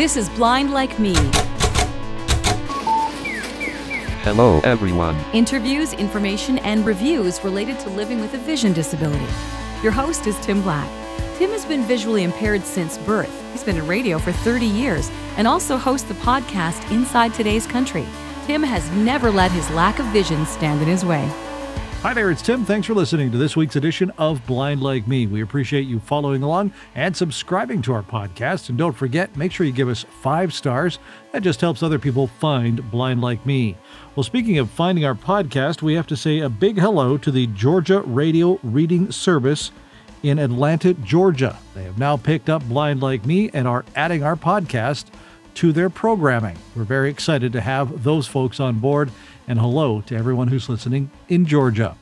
This is Blind Like Me. Hello, everyone. Interviews, information, and reviews related to living with a vision disability. Your host is Tim Black. Tim has been visually impaired since birth. He's been in radio for 30 years and also hosts the podcast Inside Today's Country. Tim has never let his lack of vision stand in his way. Hi there, it's Tim. Thanks for listening to this week's edition of Blind Like Me. We appreciate you following along and subscribing to our podcast. And don't forget, make sure you give us five stars. That just helps other people find Blind Like Me. Well, speaking of finding our podcast, we have to say a big hello to the Georgia Radio Reading Service in Atlanta, Georgia. They have now picked up Blind Like Me and are adding our podcast to their programming. We're very excited to have those folks on board and hello to everyone who's listening in Georgia.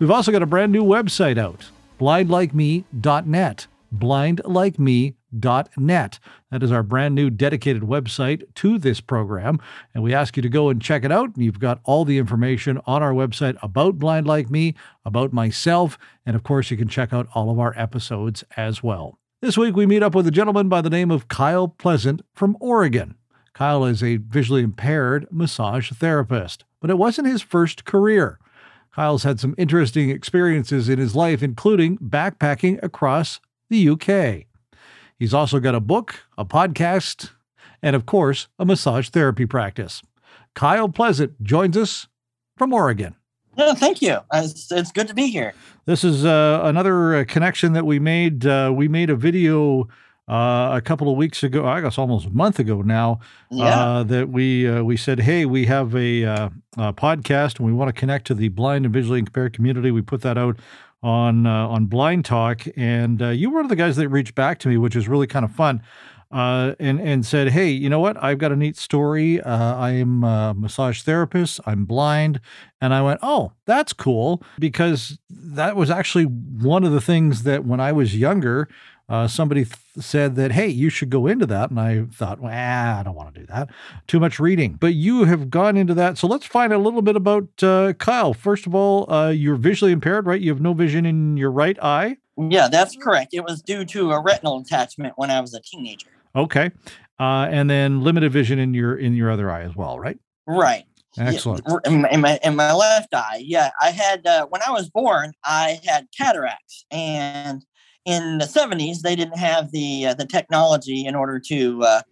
We've also got a brand new website out, blindlikeme.net. Blindlikeme.net. That is our brand new dedicated website to this program. And we ask you to go and check it out. And you've got all the information on our website about Blind Like Me, about myself, and of course, you can check out all of our episodes as well. This week, we meet up with a gentleman by the name of Kyle Pleasant from Oregon. Kyle is a visually impaired massage therapist but it wasn't his first career. Kyle's had some interesting experiences in his life, including backpacking across the UK. He's also got a book, a podcast, and of course, a massage therapy practice. Kyle Pleasant joins us from Oregon. Yeah, thank you. It's, it's good to be here. This is uh, another uh, connection that we made. Uh, we made a video uh, a couple of weeks ago, I guess almost a month ago now, yeah. uh, that we uh, we said, hey, we have a, uh, a, podcast and we want to connect to the blind and visually impaired community. We put that out on uh, on Blind Talk, and uh, you were one of the guys that reached back to me, which is really kind of fun. And and said, hey, you know what? I've got a neat story. I am a massage therapist. I'm blind, and I went, oh, that's cool because that was actually one of the things that when I was younger, uh, somebody th- said that, hey, you should go into that. And I thought, well, I don't want to do that. Too much reading. But you have gone into that. So let's find a little bit about uh, Kyle. First of all, uh, you're visually impaired, right? You have no vision in your right eye? Yeah, that's correct. It was due to a retinal attachment when I was a teenager. Okay. Uh, and then limited vision in your in your other eye as well, right? Right. Excellent. In, my, in, my, left eye, yeah, I had uh, when I was born, I had cataracts, and in the 70s they didn't have the uh, the technology in order to uh,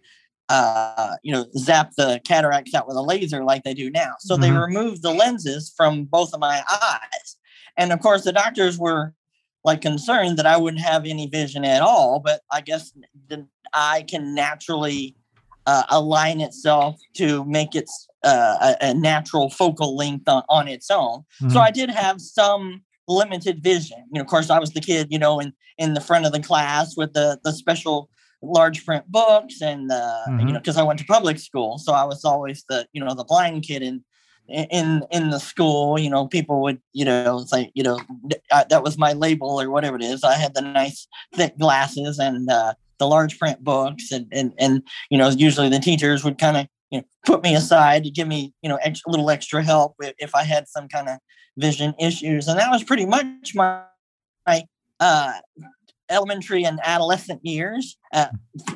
uh, you know zap the cataracts out with a laser like they do now so mm-hmm. they removed the lenses from both of my eyes and of course the doctors were like concerned that i wouldn't have any vision at all but i guess the eye can naturally uh, align itself to make its uh, a, a, natural focal length on, on its own mm-hmm. so i did have some limited vision. You know, of course, I was the kid, you know, in in the front of the class with the the special large print books, and uh, mm-hmm. you know, because I went to public school, so I was always the you know the blind kid in in in the school. You know, people would you know say you know I, that was my label or whatever it is. I had the nice thick glasses and uh, the large print books, and and and you know, usually the teachers would kind of you know, put me aside to give me, you know, a little extra help if I had some kind of vision issues. And that was pretty much my, my uh, elementary and adolescent years uh,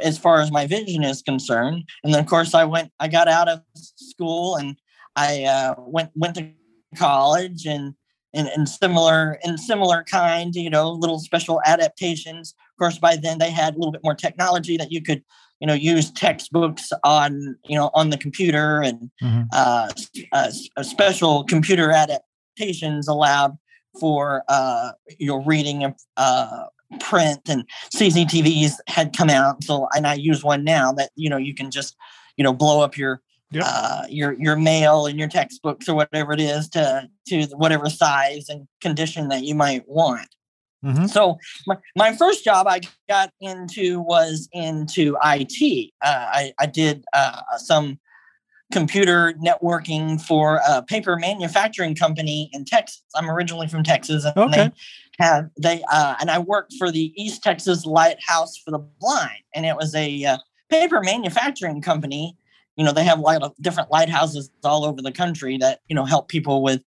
as far as my vision is concerned. And then, of course, I went, I got out of school and I uh, went went to college and and, and similar and similar kind, you know, little special adaptations. Of course, by then they had a little bit more technology that you could you know use textbooks on you know on the computer and mm-hmm. uh, uh, special computer adaptations allowed for uh, your reading of uh, print and CCTVs had come out. So and I use one now that you know you can just you know blow up your yep. uh, your your mail and your textbooks or whatever it is to to whatever size and condition that you might want. Mm-hmm. So my, my first job I got into was into IT. Uh, I, I did uh, some computer networking for a paper manufacturing company in Texas. I'm originally from Texas, and okay. they have they uh, and I worked for the East Texas Lighthouse for the Blind, and it was a uh, paper manufacturing company. You know, they have a lot of different lighthouses all over the country that you know help people with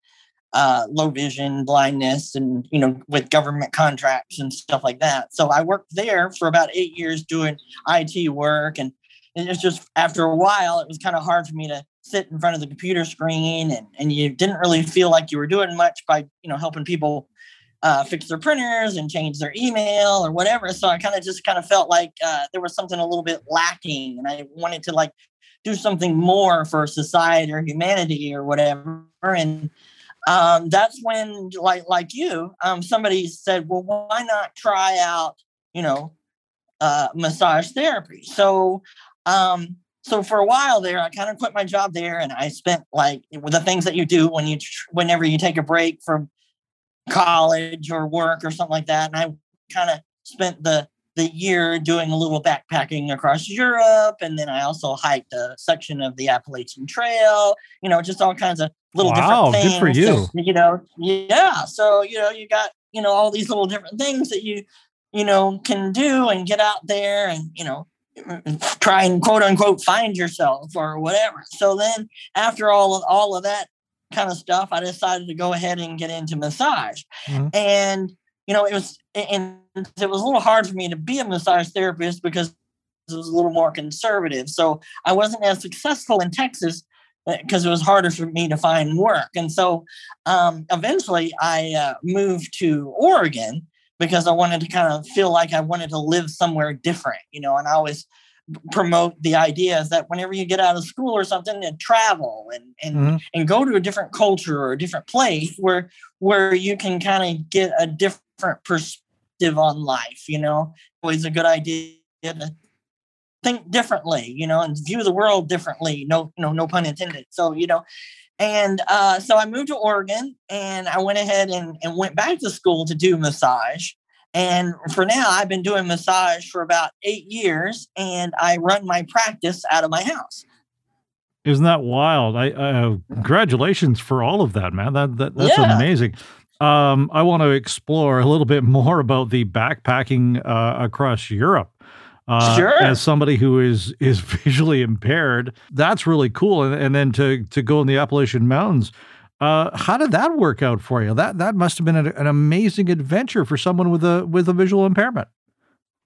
uh, low vision, blindness, and you know, with government contracts and stuff like that. So I worked there for about eight years doing IT work, and it's just after a while, it was kind of hard for me to sit in front of the computer screen and, and you didn't really feel like you were doing much by, you know, helping people uh, fix their printers and change their email or whatever. So I kind of just kind of felt like uh, there was something a little bit lacking and I wanted to like do something more for society or humanity or whatever. And um, that's when like, like you, um, somebody said, well, why not try out, you know, uh, massage therapy? So um, so for a while there, I kind of quit my job there, and I spent like the things that you do when you whenever you take a break from college or work or something like that. And I kind of spent the the year doing a little backpacking across Europe, and then I also hiked a section of the Appalachian Trail. You know, just all kinds of little wow, different things. good for you. You know, yeah. So you know, you got you know all these little different things that you you know can do and get out there and you know try and quote unquote find yourself or whatever. So then after all of all of that kind of stuff, I decided to go ahead and get into massage. Mm-hmm. And you know, it was and it was a little hard for me to be a massage therapist because it was a little more conservative. So I wasn't as successful in Texas because uh, it was harder for me to find work. And so um, eventually I uh, moved to Oregon because I wanted to kind of feel like I wanted to live somewhere different, you know, and I always promote the idea is that whenever you get out of school or something and travel and and, mm-hmm. and go to a different culture or a different place where where you can kind of get a different perspective on life, you know, always a good idea to think differently, you know, and view the world differently. No, no, no pun intended. So, you know, and uh, so I moved to Oregon and I went ahead and, and went back to school to do massage. And for now, I've been doing massage for about eight years and I run my practice out of my house. Isn't that wild? I uh, congratulations for all of that, man. That, that that's yeah. amazing. Um, I want to explore a little bit more about the backpacking uh, across Europe. Uh, sure. As somebody who is is visually impaired, that's really cool. And, and then to to go in the Appalachian Mountains, uh, how did that work out for you? That that must have been an, an amazing adventure for someone with a with a visual impairment.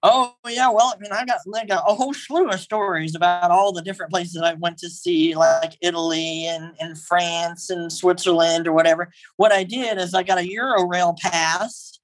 Oh yeah, well, I mean, I got like a, whole slew of stories about all the different places I went to see, like Italy and, and France and Switzerland or whatever. What I did is I got a Eurail pass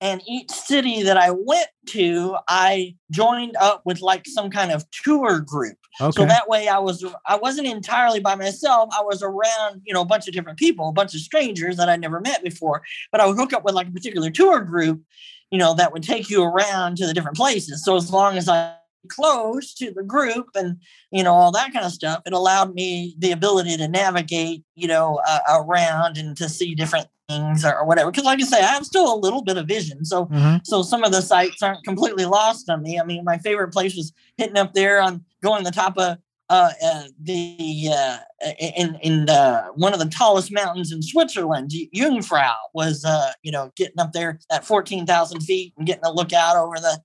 and each city that I went to, I joined up with like some kind of tour group. Okay. So that way I was I wasn't entirely by myself. I was around, you know, a bunch of different people, a bunch of strangers that I never met before. But I would hook up with like a particular tour group, you know, that would take you around to the different places. So as long as I close to the group and you know all that kind of stuff it allowed me the ability to navigate you know uh, around and to see different things or, whatever. Because like I say, I have still a little bit of vision, so mm-hmm. so some of the sites aren't completely lost on me. I mean, my favorite place was hitting up there on going the top of uh, uh, the uh, in in the, one of the tallest mountains in Switzerland, Jungfrau, was uh, you know getting up there at fourteen thousand feet and getting a look out over the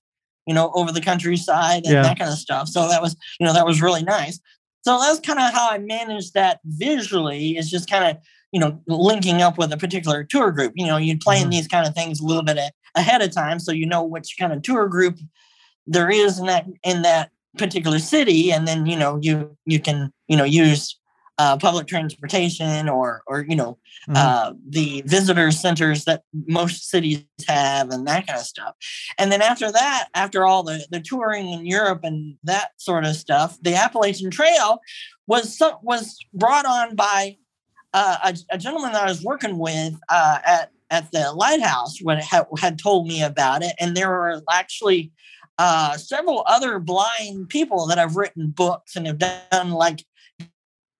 you know over the countryside and yeah. that kind of stuff. So that was you know that was really nice. So that's kind of how I managed that visually. Is just kind of you know, linking up with a particular tour group. You know, you plan mm-hmm. these kind of things a little bit a, ahead of time, so you know which kind of tour group there is in that in that particular city, and then you know you you can you know use uh, public transportation or or you know mm-hmm. uh, the visitor centers that most cities have and that kind of stuff. And then after that, after all the the touring in Europe and that sort of stuff, the Appalachian Trail was was brought on by uh, a, a, gentleman that I was working with uh, at at the lighthouse when had, had told me about it, and there were actually uh, several other blind people that have written books and have done like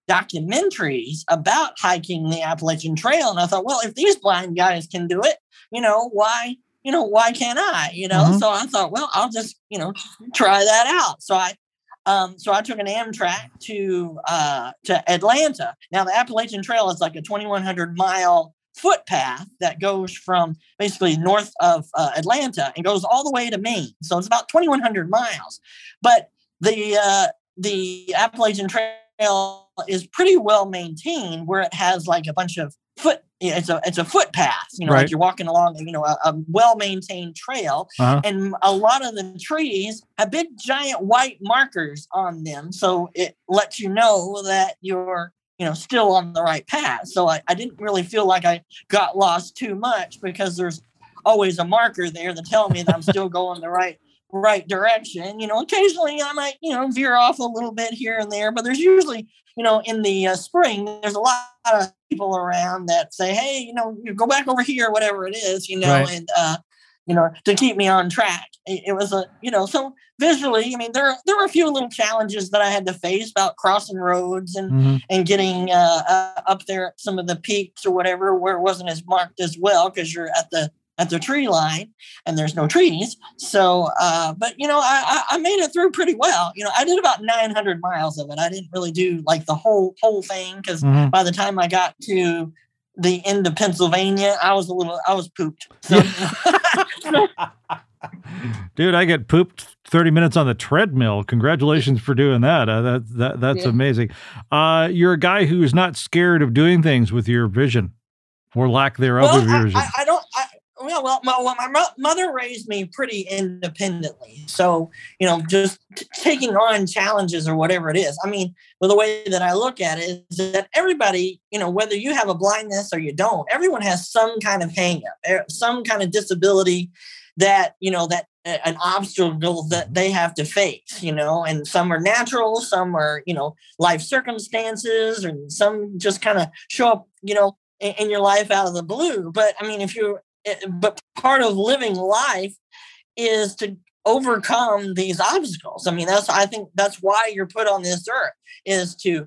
documentaries about hiking the Appalachian Trail. And I thought, well, if these blind guys can do it, you know, why, you know, why can't I? You know, mm-hmm. so I thought, well, I'll just, you know, try that out. So I um, so I took an Amtrak to uh, to Atlanta. Now the Appalachian Trail is like a 2,100 mile footpath that goes from basically north of uh, Atlanta and goes all the way to Maine. So it's about 2,100 miles. But the uh, the Appalachian Trail is pretty well maintained, where it has like a bunch of foot it's a it's a footpath, you know, Right. like you're walking along, you know, a, a well maintained trail, Uh-huh. and a lot of the trees have big giant white markers on them, so it lets you know that you're you know still on the right path. So I, I didn't really feel like I got lost too much because there's always a marker there to tell me that I'm still going the right right direction. You know, occasionally I might you know veer off a little bit here and there, but there's usually you know in the uh, spring there's a lot of people around that say, hey, you know, you go back over here, whatever it is, you know, Right. and uh, you know to keep me on track. It, was a you know so visually, I mean there there were a few little challenges that I had to face about crossing roads and Mhm. and getting uh, uh, up there at some of the peaks or whatever where it wasn't as marked as well because you're at the at the tree line and there's no trees. So, uh, but you know, I, I made it through pretty well. You know, I did about 900 miles of it. I didn't really do like the whole whole thing because Mhm. by the time I got to the end of Pennsylvania, I was a little I was pooped. So, Dude, I get pooped 30 minutes on the treadmill. Congratulations for doing that. Uh, that, that that's Yeah. amazing. Uh, you're a guy who's not scared of doing things with your vision or lack thereof well, of your I, vision. I, I don't. I, well, my, well, my mo- mother raised me pretty independently. So, you know, just t- taking on challenges or whatever it is. I mean, well, the way that I look at it is that everybody, you know, whether you have a blindness or you don't, everyone has some kind of hangup, some kind of disability that, you know, that uh, an obstacle that they have to face, you know, and some are natural, some are, you know, life circumstances, and some just kind of show up, you know, in, your life out of the blue. But I mean, if you, eh, but part of living life is to overcome these obstacles. I mean, that's I think that's why you're put on this earth is to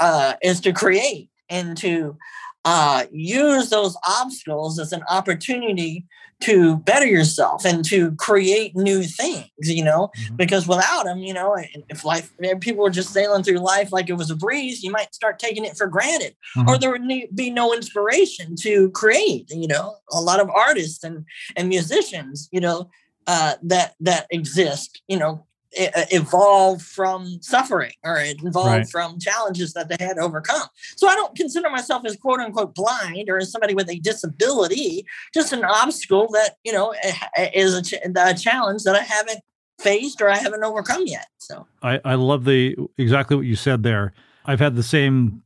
uh, is to create and to uh, use those obstacles as an opportunity to better yourself and to create new things. You know, Mhm. because without them, you know, if life if people were just sailing through life like it was a breeze, you might start taking it for granted or Mhm. there would be no inspiration to create you know a lot of artists and and musicians you know uh that that exist you know e- evolved from suffering or it evolved Right. from challenges that they had overcome so i don't consider myself as quote unquote blind or as somebody with a disability just an obstacle that you know eh, is a, ch- a challenge that i haven't faced or i haven't overcome yet so I, I love the exactly what you said there. I've had the same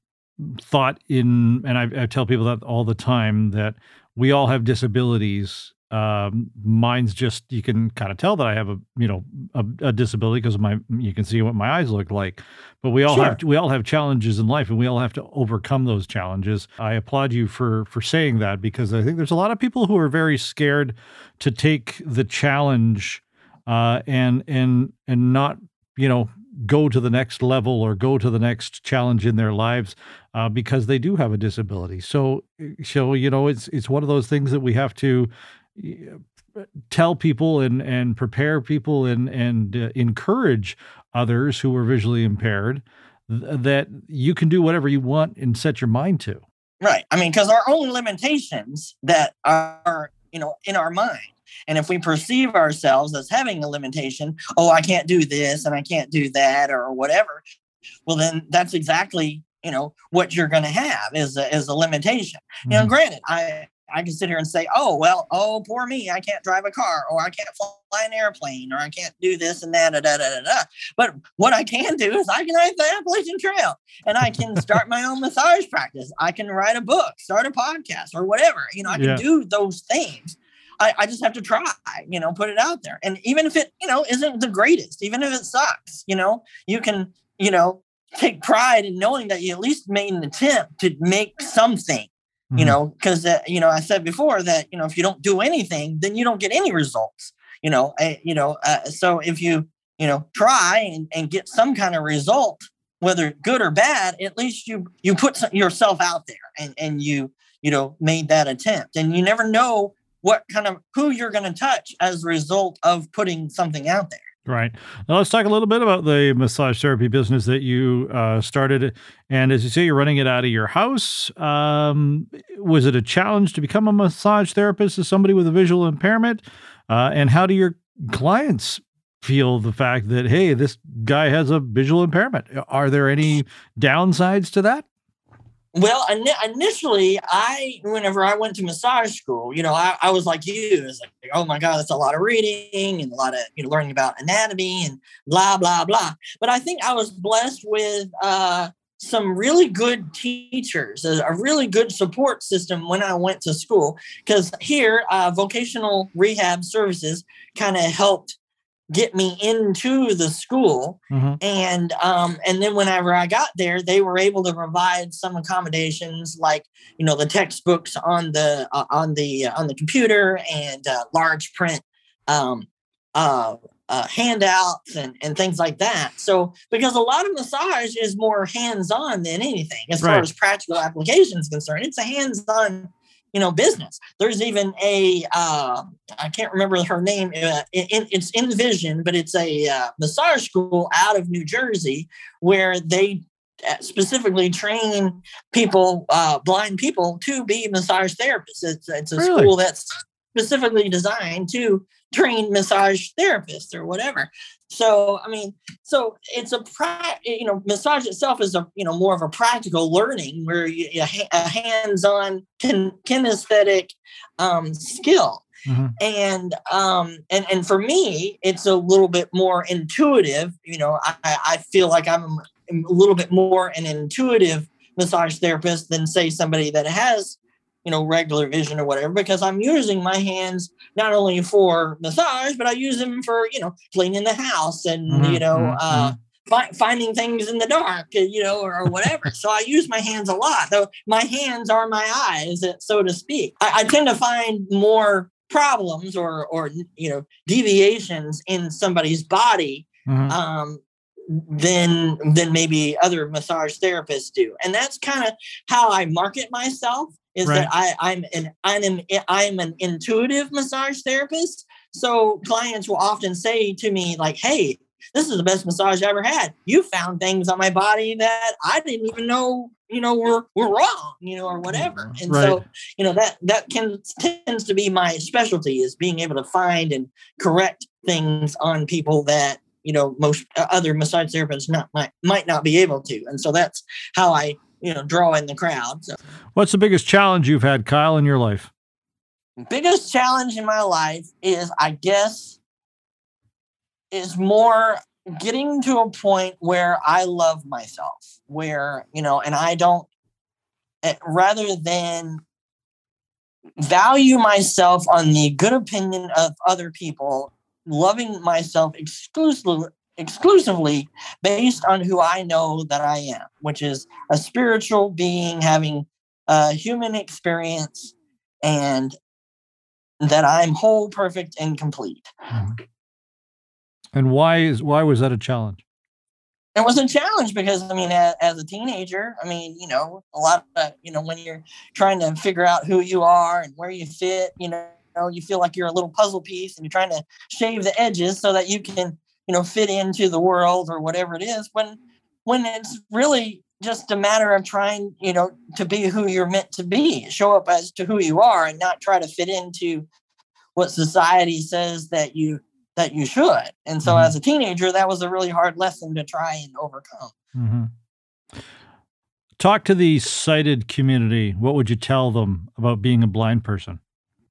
thought in, and I, I tell people that all the time that we all have disabilities. Um, mine's just you can kind of tell that I have a you know a, a disability because my you can see what my eyes look like. But we all Sure. have we all have challenges in life, and we all have to overcome those challenges. I applaud you for for saying that because I think there's a lot of people who are very scared to take the challenge uh, and and and not you know go to the next level or go to the next challenge in their lives uh, because they do have a disability. So so you know it's it's one of those things that we have to tell people and and prepare people and and uh, encourage others who are visually impaired th- that you can do whatever you want and set your mind to. Right. I mean, because our own limitations that are, you know, in our mind. And if we perceive ourselves as having a limitation, oh, I can't do this and I can't do that or whatever, well, then that's exactly, you know, what you're going to have is a, is a limitation. You know, granted, I, I can sit here and say, oh, well, oh, poor me, I can't drive a car or I can't fly an airplane or I can't do this and that, da, da, da, da. But what I can do is I can hike the Appalachian Trail and I can start my own massage practice. I can write a book, start a podcast, or whatever. You know, I can Yeah. do those things. I, I just have to try, you know, put it out there. And even if it, you know, isn't the greatest, even if it sucks, you know, you can, you know, take pride in knowing that you at least made an attempt to make something, you Mhm. know, because, uh, you know, I said before that, you know, if you don't do anything, then you don't get any results, you know, uh, you know, uh, so if you, you know, try and, and get some kind of result, whether good or bad, at least you you put some, yourself out there and and you you know made that attempt, and you never know what kind of who you're going to touch as a result of putting something out there. Right. Now let's talk a little bit about the massage therapy business that you uh, started. And as you say, you're running it out of your house. Um, was it a challenge to become a massage therapist as somebody with a visual impairment? Uh, and how do your clients feel the fact that, hey, this guy has a visual impairment? Are there any downsides to that? Well, initially, I whenever I went to massage school, you know, I, I was like you, was like, oh my god, that's a lot of reading and a lot of you know learning about anatomy and blah blah blah. But I think I was blessed with uh, some really good teachers, a, a, really good support system when I went to school. Because here, uh, vocational rehab services kind of helped get me into the school mm-hmm. and um and then whenever i got there they were able to provide some accommodations like you know the textbooks on the uh, on the uh, on the computer and uh, large print um uh, uh, handouts and, and things like that. So, because a lot of massage is more hands on than anything as right. far as practical application is concerned, it's a hands on you know business there's even a uh, I can't remember her name uh, it, it's Envision but it's a uh, massage school out of new jersey where they uh, specifically train people uh, blind people to be massage therapists it's, it's a really? school that's specifically designed to train massage therapist or whatever so I mean, so it's a pra- you know, massage itself is a you know more of a practical learning where you, a hands-on kin- kinesthetic um, skill. Mm-hmm. And um and and for me, it's a little bit more intuitive. You know, I, I feel like I'm a little bit more an intuitive massage therapist than say somebody that has you know, regular vision or whatever, because I'm using my hands not only for massage, but I use them for, you know, cleaning the house and, mm-hmm, you know, mm-hmm. uh, fi- finding things in the dark, uh, you know, or, or whatever. so I use my hands a lot. Though my hands are my eyes, uh, so to speak. I, I tend to find more problems or, or, you know, deviations in somebody's body mm-hmm. um, than than maybe other massage therapists do and that's kind of how i market myself is right. that I, I'm an I'm I'm an intuitive massage therapist. So clients will often say to me like, "Hey, this is the best massage I ever had. You found things on my body that I didn't even know, you know, were were wrong, you know, or whatever." Mm-hmm. And right. so, you know, that that can tends to be my specialty is being able to find and correct things on people that you know most uh, other massage therapists not might might not be able to. And so that's how I you know draw in the crowd. So, what's the biggest challenge you've had, Kyle, in your life? Biggest challenge in my life is, I guess, is more getting to a point where I love myself, where you know, and I don't, eh, rather than value myself on the good opinion of other people loving myself exclusively exclusively based on who I know that I am, which is a spiritual being having a human experience and that I'm whole, perfect, and complete. Mm-hmm. And why is why was that a challenge? It was a challenge because I mean, as, as, a teenager, I mean, you know, a lot of you know when you're trying to figure out who you are and where you fit, you know, you feel like you're a little puzzle piece and you're trying to shave the edges so that you can you know fit into the world or whatever it is when when it's really just a matter of trying you know to be who you're meant to be show up as to who you are and not try to fit into what society says that you that you should and so mm-hmm. as a teenager that was a really hard lesson to try and overcome mm-hmm. talk to the sighted community what would you tell them about being a blind person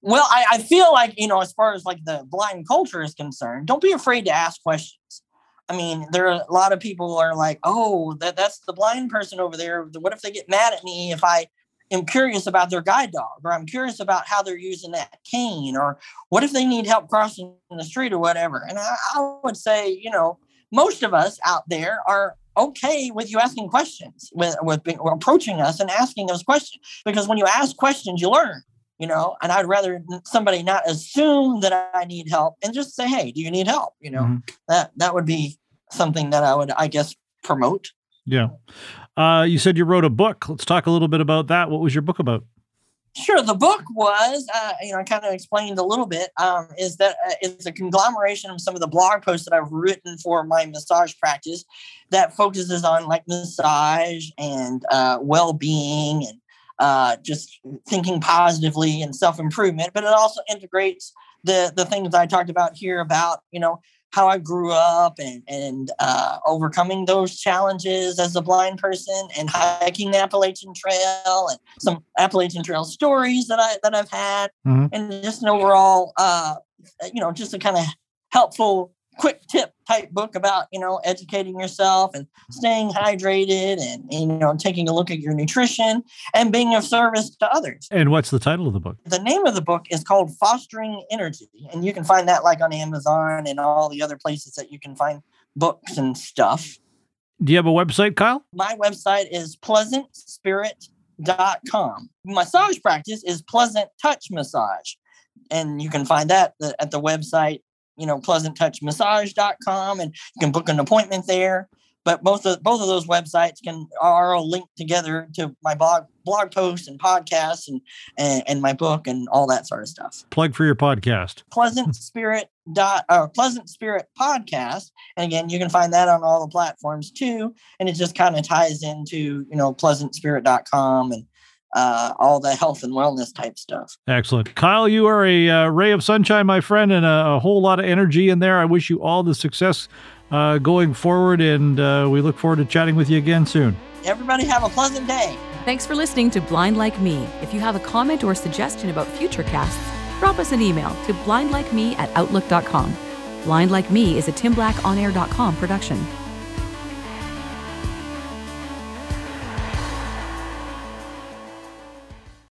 well, I, I feel like, you know, as far as like the blind culture is concerned, don't be afraid to ask questions. I mean, there are a lot of people are like, oh, that, that's the blind person over there. What if they get mad at me if I am curious about their guide dog or I'm curious about how they're using that cane or what if they need help crossing the street or whatever? And I, I would say, you know, most of us out there are okay with you asking questions, with, with approaching us and asking those questions. Because when you ask questions, you learn you know and i'd rather somebody not assume that i need help and just say hey do you need help? You know mm-hmm. that that would be something that i would i guess promote. Yeah. Uh, you said you wrote a book. Let's talk a little bit about that. What was your book about? Sure. The book was, uh, you know, I kind of explained a little bit, um, is that uh, it's a conglomeration of some of the blog posts that I've written for my massage practice that focuses on like massage and uh, well being and uh, just thinking positively and self improvement, but it also integrates the the things I talked about here about you know how I grew up and and uh, overcoming those challenges as a blind person and hiking the Appalachian Trail and some Appalachian Trail stories that I that I've had mm-hmm. and just an overall uh, you know just a kind of helpful quick tip type book about you know educating yourself and staying hydrated and you know taking a look at your nutrition and being of service to others. And what's the title of the book? The name of the book is called fostering energy and you can find that like on amazon and all the other places that you can find books and stuff. Do you have a website kyle? My website is pleasantspirit.com massage practice is pleasant touch massage and you can find that at the website you know, pleasanttouchmassage.com and you can book an appointment there. But both of both of those websites can are all linked together to my blog blog posts and podcasts and, and, and my book and all that sort of stuff. Plug for your podcast. Pleasant Spirit dot or Pleasant Spirit podcast. And again, you can find that on all the platforms too. And it just kind of ties into, you know, pleasantspirit.com and uh, all the health and wellness type stuff. Excellent. Kyle, you are a uh, ray of sunshine, my friend, and a, a, whole lot of energy in there. I wish you all the success uh, going forward, and uh, we look forward to chatting with you again soon. Everybody have a pleasant day. Thanks for listening to Blind Like Me. If you have a comment or suggestion about future casts, drop us an email to blindlikeme at outlook.com. Blind Like Me is a timblackonair.com production.